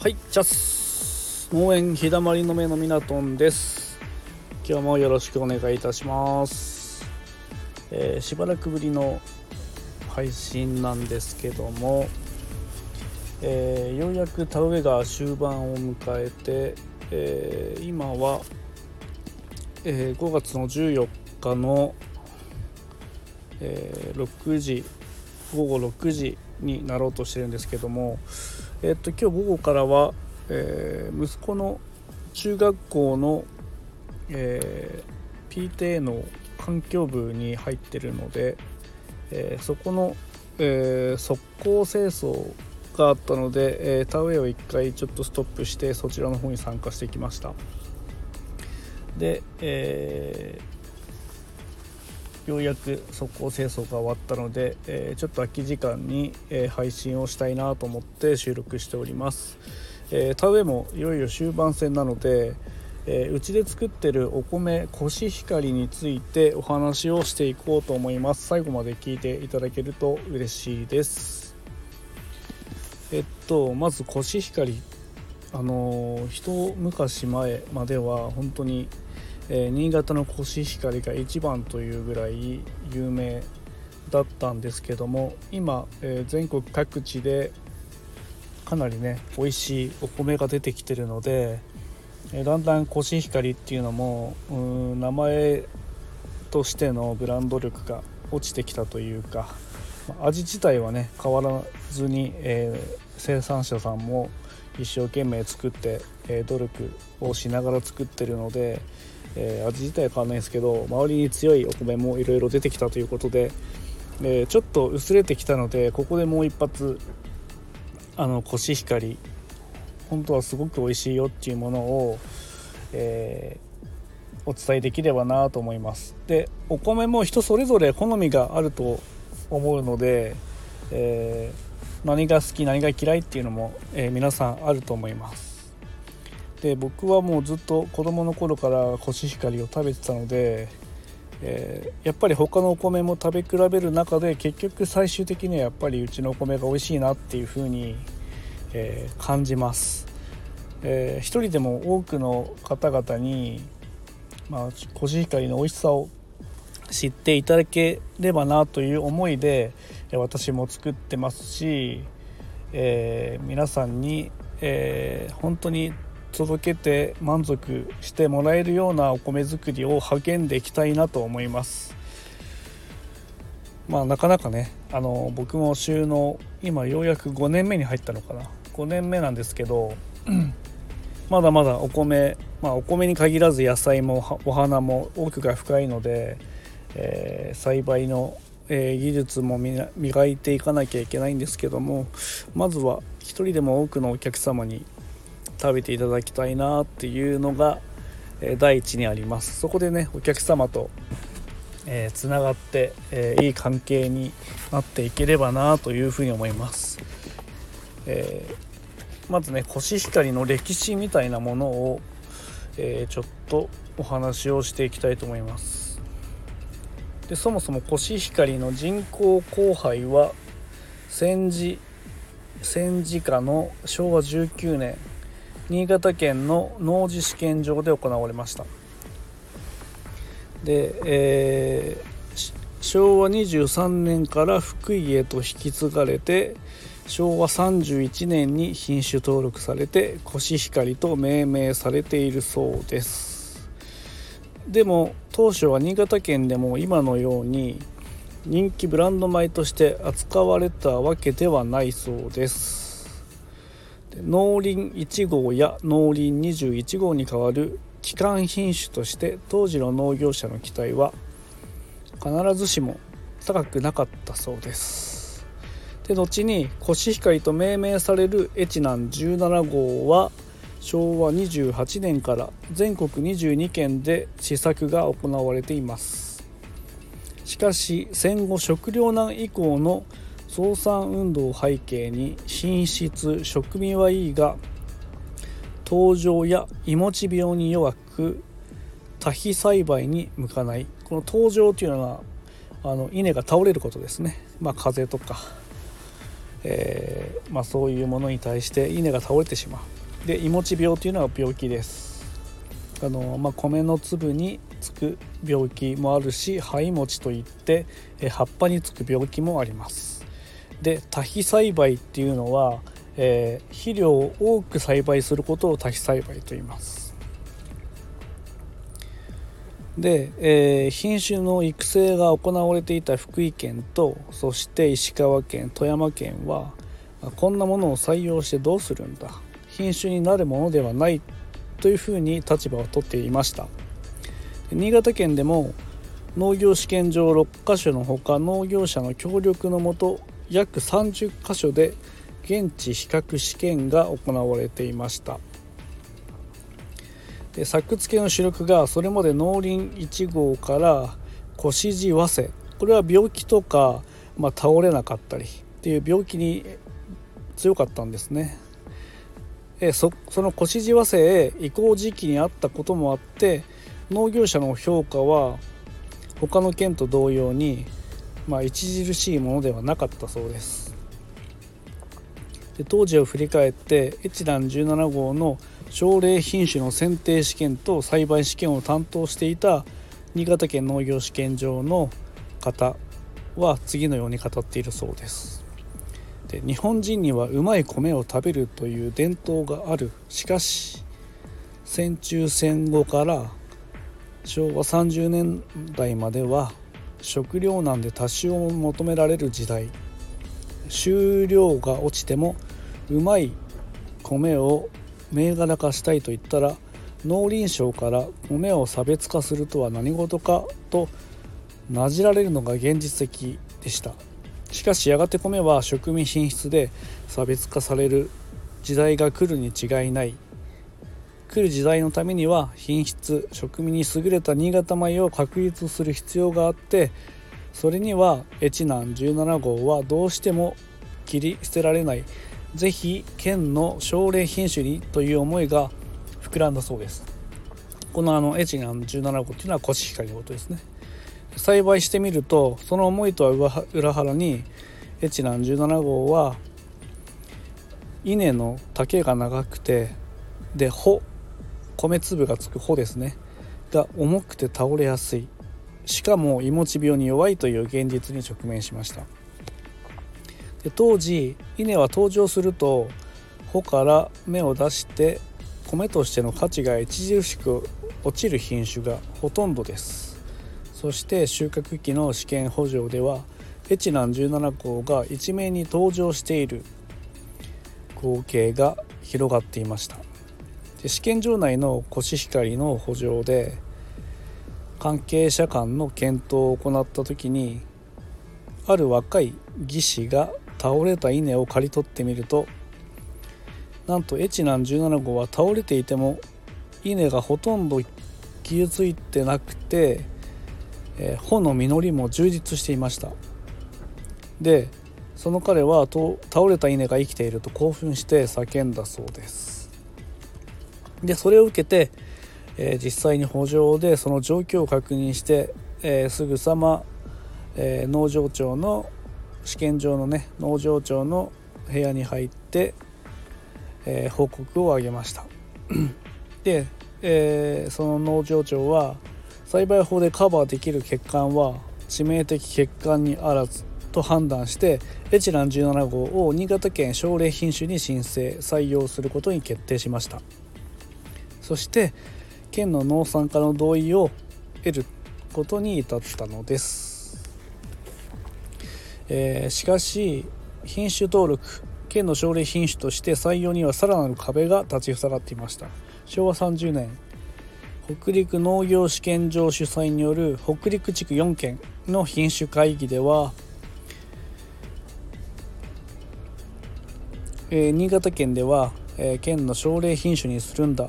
はいじゃあ農園日だまりの目のみなとんです。今日もよろしくお願いいたします、えー、しばらくぶりの配信なんですけども、えー、ようやく田植えが終盤を迎えて、えー、今は、え5月の14日の、え6時午後6時になろうとしてるんですけども、えっと今日午後からは、えー、息子の中学校の、えー、PTA の環境部に入ってるので、えー、そこの、えー、速攻清掃があったので、えー、田植えを1回ちょっとストップしてそちらの方に参加してきました。で、えようやく速攻清掃が終わったので、えー、ちょっと空き時間に、えー、配信をしたいなと思って収録しております、えー、田植えもいよいよ終盤戦なのでうちで作ってるお米コシヒカリについてお話をしていこうと思います。最後まで聞いていただけると嬉しいです。えっとまずコシヒカリ。あの一昔前までは本当にえー、新潟のコシヒカリが一番というぐらい有名だったんですけども今、えー、全国各地でかなりね美味しいお米が出てきてるので、えー、だんだんコシヒカリっていうのもう名前としてのブランド力が落ちてきたというか味自体はね変わらずに、えー、生産者さんも一生懸命作って、え、努力をしながら作ってるので、えー、味自体は変わらないんですけど周りに強いお米もいろいろ出てきたということで、えー、ちょっと薄れてきたのでここでもう一発あのコシヒカリ。本当はすごく美味しいよっていうものを、えー、お伝えできればなと思います。でお米も人それぞれ好みがあると思うので、え何が好き何が嫌いっていうのも、え皆さんあると思います。で僕はもうずっと子供の頃からコシヒカリを食べてたので、えー、やっぱり他のお米も食べ比べる中で結局最終的にはやっぱりうちのお米が美味しいなっていう風に、えー、感じます、えー、一人でも多くの方々に、まあ、コシヒカリの美味しさを知っていただければなという思いで私も作ってますし、え、皆さんに、え、本当に届けて満足してもらえるようなお米作りを励んでいきたいなと思います。まあなかなかねあの僕も収納今ようやく5年目に入ったのかな。5年目なんですけど まだまだお米まあお米に限らず野菜もお花も奥が深いので、えー、栽培のえ技術も磨いていかなきゃいけないんですけどもまずは一人でも多くのお客様に食べていただきたいなっていうのが、え第一にあります。そこでねお客様とえつながって、えー、いい関係になっていければなというふうに思います、えー、まずねコシヒカリの歴史みたいなものを、えー、ちょっとお話をしていきたいと思います。でそもそもコシヒカリの人工交配は戦時戦時下の昭和19年新潟県の農事試験場で行われました。で、えー、昭和23年から福井へと引き継がれて昭和31年に品種登録されてコシヒカリと命名されているそうです。でも当初は新潟県でも今のように人気ブランド米として扱われたわけではないそうです。農林1号や農林21号に代わる基幹品種として当時の農業者の期待は必ずしも高くなかったそうです。で後にコシヒカリと命名されるエチナン17号は昭和28年から全国22県で試作が行われています。しかし戦後食糧難以降の増産運動を背景に品質食味はいいが登場やいもち病に弱く多比栽培に向かない。この登場というのはあの稲が倒れることですね、まあ、風とか、えー、まあ、そういうものに対して稲が倒れてしまう。でいもち病というのは病気です。あの、まあ、米の粒につく病気もあるし灰餅といって、葉っぱにつく病気もあります。で多肥栽培っていうのは、えー、肥料を多く栽培することを多肥栽培と言います。で、えー、品種の育成が行われていた福井県とそして石川県富山県はこんなものを採用してどうするんだ。品種になるものではないというふうに立場を取っていました。新潟県でも農業試験場6カ所のほか農業者の協力のもと約30カ所で現地比較試験が行われていました。で作付けの主力がそれまで農林1号から腰地和製これは病気とか、まあ、倒れなかったりっていう病気に強かったんですね。えそその腰地和製へ移行時期にあったこともあって農業者の評価は他の県と同様に、まあ、著しいものではなかったそうです。で当時を振り返って越南17号の奨励品種の選定試験と栽培試験を担当していた新潟県農業試験場の方は次のように語っているそうです。で日本人にはうまい米を食べるという伝統がある。しかし戦中戦後から昭和30年代までは食糧難で多種を求められる時代。収量が落ちてもうまい米を銘柄化したいと言ったら農林省から米を差別化するとは何事かとなじられるのが現実的でした。しかしやがて米は食味品質で差別化される時代が来るに違いない。来る時代のためには品質食味に優れた新潟米を確立する必要があってそれには越南17号はどうしても切り捨てられない。是非県の奨励品種にという思いが膨らんだそうです。このあの越南17号っていうのはコシヒカリのことですね。栽培してみるとその思いとは裏腹に越南17号は稲の丈が長くてで穂米粒がつく穂ですね。が重くて倒れやすい。しかもいもち病に弱いという現実に直面しました。で当時稲は登場すると穂から芽を出して米としての価値が著しく落ちる品種がほとんどです。そして収穫期の試験補助では越南17校が一面に登場している光景が広がっていました。で試験場内のコシヒカリの補助で関係者間の検討を行った時にある若い技師が倒れた稲を刈り取ってみるとなんと越南17号は倒れていても稲がほとんど傷ついてなくて、えー、穂の実りも充実していました。でその彼は倒れた稲が生きていると興奮して叫んだそうです。でそれを受けて、えー、実際に補助でその状況を確認して、えー、すぐさま、えー、農場長の試験場のね農場長の部屋に入って、え報告をあげました。で、えその農場長は栽培法でカバーできる欠陥は致命的欠陥にあらずと判断してエチラン17号を新潟県奨励品種に申請採用することに決定しました。そして県の農産家の同意を得ることに至ったのです、えー、しかし品種登録県の奨励品種として採用にはさらなる壁が立ち塞がっていました。昭和30年北陸農業試験場主催による北陸地区4県の品種会議では、えー、新潟県では、えー、県の奨励品種にするんだ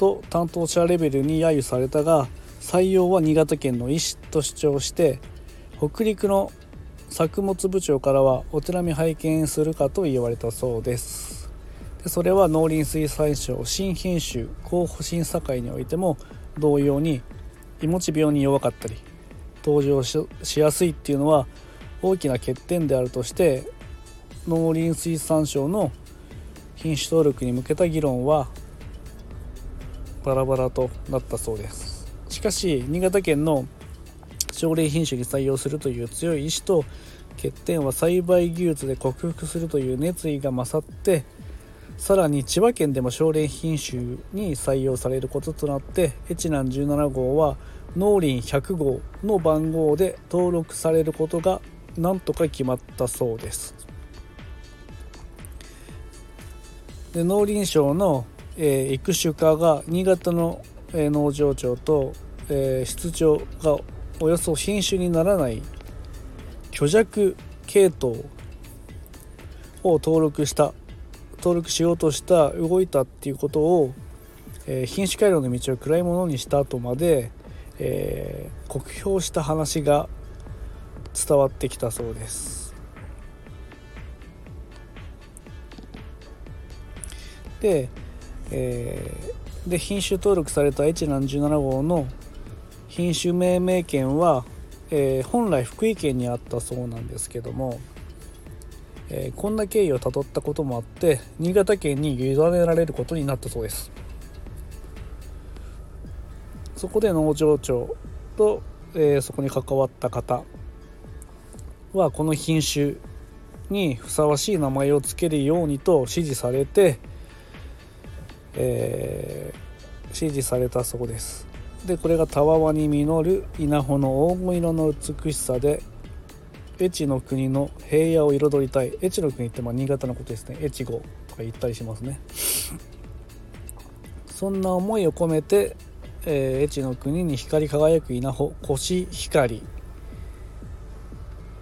と担当者レベルに揶揄されたが採用は新潟県の意思と主張して北陸の作物部長からはお手並み拝見するかと言われたそうです。でそれは農林水産省新品種候補審査会においても同様にいもち病に弱かったり登場しやすいっていうのは大きな欠点であるとして農林水産省の品種登録に向けた議論はバラバラとなったそうです。しかし新潟県の奨励品種に採用するという強い意志と欠点は栽培技術で克服するという熱意が勝ってさらに千葉県でも奨励品種に採用されることとなってエチナン17号は農林100号の番号で登録されることがなんとか決まったそうです。で農林省の、えー、育種課が新潟の、農場長と、室長がおよそ品種にならない虚弱系統を登録した登録しようとした動いたっていうことを、品種改良の道を暗いものにした後まで、酷評した話が伝わってきたそうです。で,、えー、で品種登録されたエチナン17号の品種命名権は、えー、本来福井県にあったそうなんですけども、えー、こんな経緯をたどったこともあって新潟県に委ねられることになったそうです。そこで農場長と、えー、そこに関わった方はこの品種にふさわしい名前を付けるようにと指示されて、えー、指示されたそうです。でこれがたわわに実る稲穂の黄金色の美しさで越の国の平野を彩りたい。越の国ってまあ新潟のことですね。越後とか言ったりしますね。そんな思いを込めて、えー、越の国に光り輝く稲穂コシヒカリ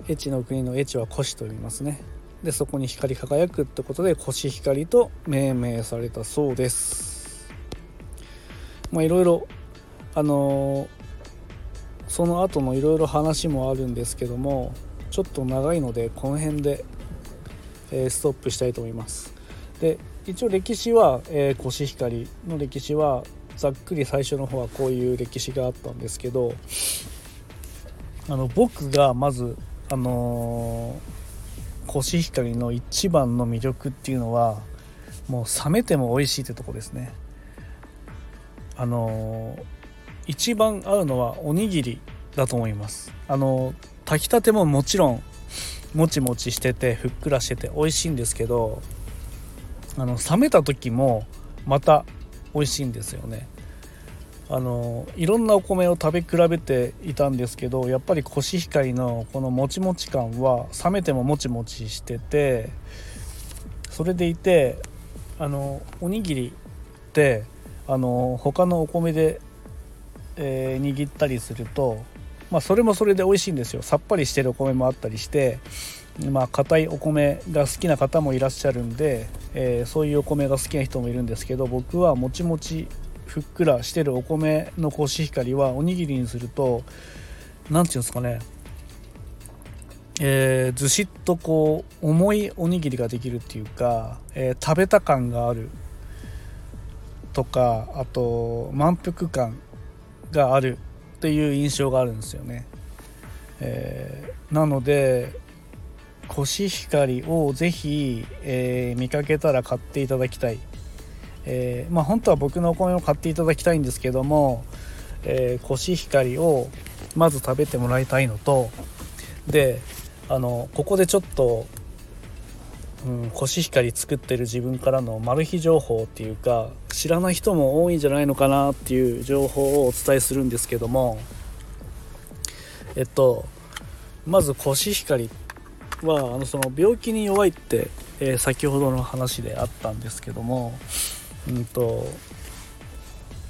越の国の越はコシと言いますね。でそこに光り輝くってことでコシヒカリと命名されたそうです。まあいろいろあのー、その後のいろいろ話もあるんですけどもちょっと長いのでこの辺で、えー、ストップしたいと思います。で一応歴史は、えー、コシヒカリの歴史はざっくり最初の方はこういう歴史があったんですけどあの僕がまずあのー、コシヒカリの一番の魅力っていうのはもう冷めても美味しいってとこですね。あの、一番合うのはおにぎりだと思います。あの炊きたてももちろんもちもちしててふっくらしてて美味しいんですけどあの冷めた時もまた美味しいんですよね。あのいろんなお米を食べ比べていたんですけどやっぱりコシヒカリのこのもちもち感は冷めてももちもちしててそれでいてあのおにぎりってあの他のお米で、えー、握ったりするとまあそれもそれで美味しいんですよ。さっぱりしてるお米もあったりしてまあ硬いお米が好きな方もいらっしゃるんで、えー、そういうお米が好きな人もいるんですけど僕はもちもちふっくらしてるお米のコシヒカリはおにぎりにすると何て言うんですかね。えー、ずしっとこう重いおにぎりができるっていうか、えー、食べた感がある。とかあと満腹感がある。っていう印象があるんですよね、えー、なのでコシヒカリをぜひ、えー、見かけたら買っていただきたい。えー、まあ本当は僕のお米を買っていただきたいんですけども、えー、コシヒカリをまず食べてもらいたいのとであのここでちょっと、うん、コシヒカリ作ってる自分からのマル秘情報っていうか知らない人も多いんじゃないのかなっていう情報をお伝えするんですけどもえっとまずコシヒカリはあのその病気に弱いって、えー、先ほどの話であったんですけどもうんと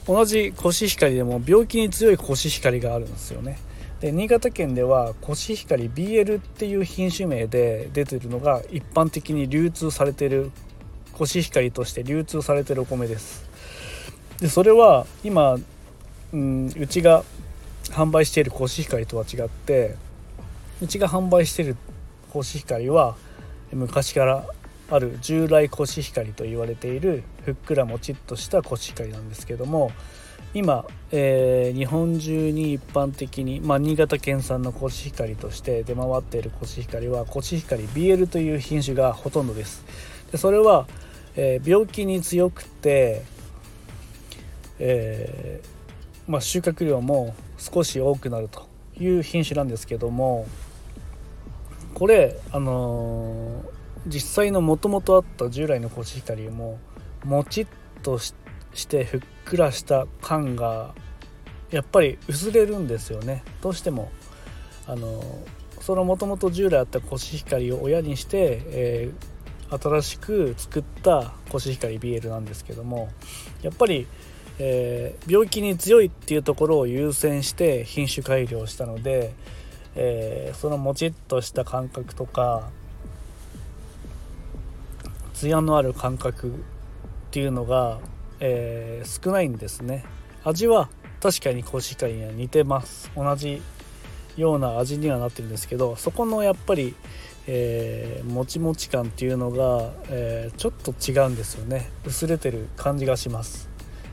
同じコシヒカリでも病気に強いコシヒカリがあるんですよね。で新潟県ではコシヒカリ BL っていう品種名で出てるのが一般的に流通されてるコシヒカリとして流通されてるお米です。でそれは今、うん、うちが販売しているコシヒカリとは違ってうちが販売しているコシヒカリは昔からある従来コシヒカリと言われているふっくらもちっとしたコシヒカリなんですけども、今、えー、日本中に一般的に、まあ、新潟県産のコシヒカリとして出回っているコシヒカリはコシヒカリ BL という品種がほとんどです。でそれは、えー、病気に強くて、えー、まあ、収穫量も少し多くなるという品種なんですけどもこれあの実際のもともとあった従来のコシヒカリももちっとしてふっくらした感がやっぱり薄れるんですよね。どうしてもあのそのもともと従来あったコシヒカリを親にして、えー、新しく作ったコシヒカリ BL なんですけどもやっぱり、えー、病気に強いっていうところを優先して品種改良したので、えー、そのもちっとした感覚とか艶のある感覚っていうのが、えー、少ないんですね。味は確かにコシヒカリには似てます。同じような味にはなってるんですけどそこのやっぱり、えー、もちもち感っていうのが、えー、ちょっと違うんですよね。薄れてる感じがします、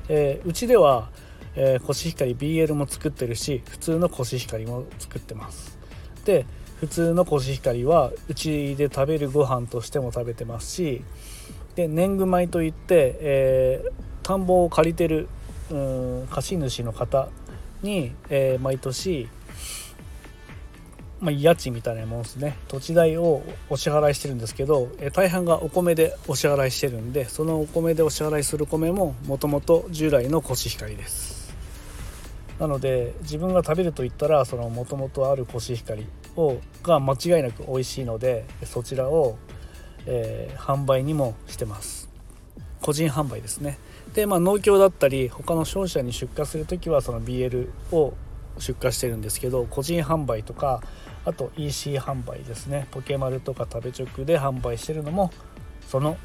えー、うちでは、えコシヒカリ BL も作ってるし普通のコシヒカリも作ってます。で普通のコシヒカリはうちで食べるご飯としても食べてますしで年貢米といって、えー、田んぼを借りてるうん貸主の方に、えー、毎年、まあ、家賃みたいなもんですね。土地代をお支払いしてるんですけど、えー、大半がお米でお支払いしてるんでそのお米でお支払いする米ももともと従来のコシヒカリです。なので自分が食べると言ったらそのもともとあるコシヒカリをが間違いなく美味しいのでそちらをえー、販売にもしてます。個人販売ですね。で、まあ、農協だったり他の商社に出荷する時はその BL を出荷してるんですけど個人販売とかあと EC 販売ですね。ポケマルとか食べ直で販売してるのもその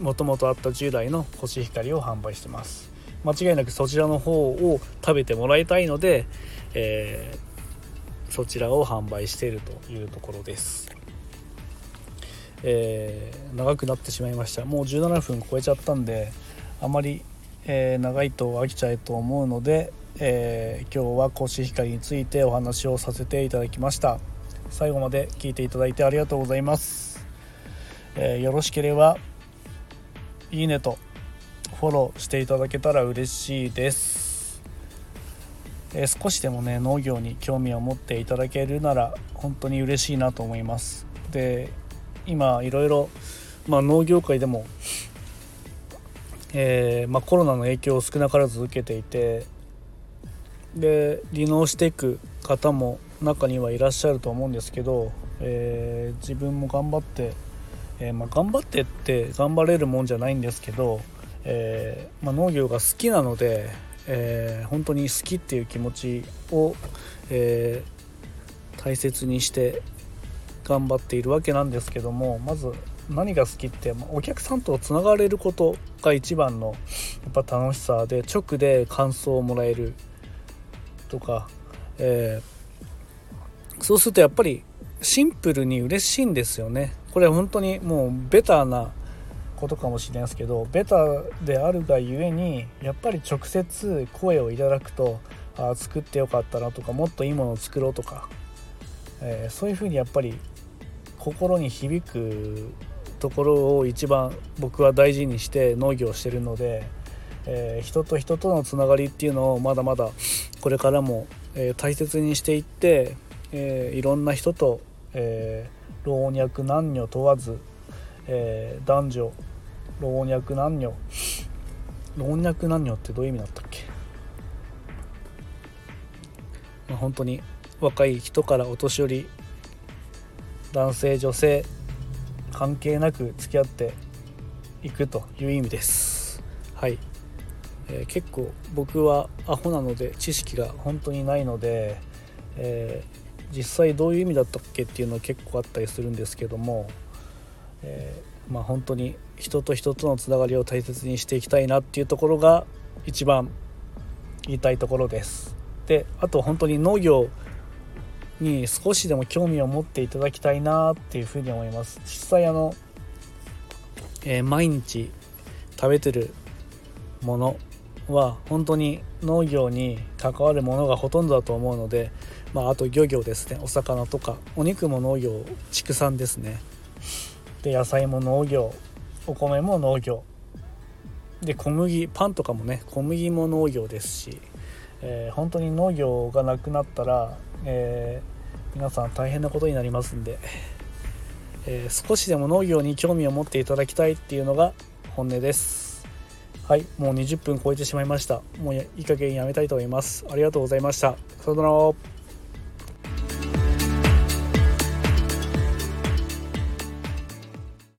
もともとあった従来のコシヒカリを販売してます。間違いなくそちらの方を食べてもらいたいので、えー、そちらを販売しているというところです。えー、長くなってしまいました。もう17分超えちゃったんであまり、えー、長いと飽きちゃうと思うので、えー、今日はコシヒカリについてお話をさせていただきました。最後まで聞いていただいてありがとうございます、えよろしければいいねとフォローしていただけたら嬉しいです。え少しでもね農業に興味を持っていただけるなら本当に嬉しいなと思います。で今いろいろ、まあ、農業界でも、えー、まあ、コロナの影響を少なからず受けていてで離農していく方も中にはいらっしゃると思うんですけど、えー、自分も頑張って、えー、まあ、頑張ってって頑張れるもんじゃないんですけど、えま農業が好きなので、え本当に好きっていう気持ちを、え大切にして頑張っているわけなんですけどもまず何が好きってまお客さんとつながれることが一番のやっぱ楽しさで直で感想をもらえるとか、え、そうするとやっぱりシンプルに嬉しいんですよね。これ本当にもうベターなことかもしれないですけどベタであるがゆえにやっぱり直接声をいただくとあ作ってよかったなとかもっといいものを作ろうとか、えー、そういうふうにやっぱり心に響くところを一番僕は大事にして農業をしてるので、えー、人と人とのつながりっていうのをまだまだこれからも、えー、大切にしていって、え、いろんな人と、え老若男女問わず、え男女老若男女老若男女ってどういう意味だったっけ、まあ、本当に若い人からお年寄り男性女性関係なく付き合っていくという意味です。はい、えー、結構僕はアホなので知識が本当にないので、えー、実際どういう意味だったっけっていうのは結構あったりするんですけども、えー、まあ本当に人と人とのつながりを大切にしていきたいなっていうところが一番言いたいところです。であと本当に農業に少しでも興味を持っていただきたいなっていうふうに思います。実際あの、えー、毎日食べてるものは本当に農業に関わるものがほとんどだと思うので、まあ、あと漁業ですね。お魚とかお肉も農業畜産ですね。で野菜も農業お米も農業。で小麦パンとかもね小麦も農業ですし、えー、本当に農業がなくなったら、えー、皆さん大変なことになりますんで、えー、少しでも農業に興味を持っていただきたいっていうのが本音です。はいもう20分超えてしまいました。もういい加減やめたいと思います。ありがとうございました。さよなら。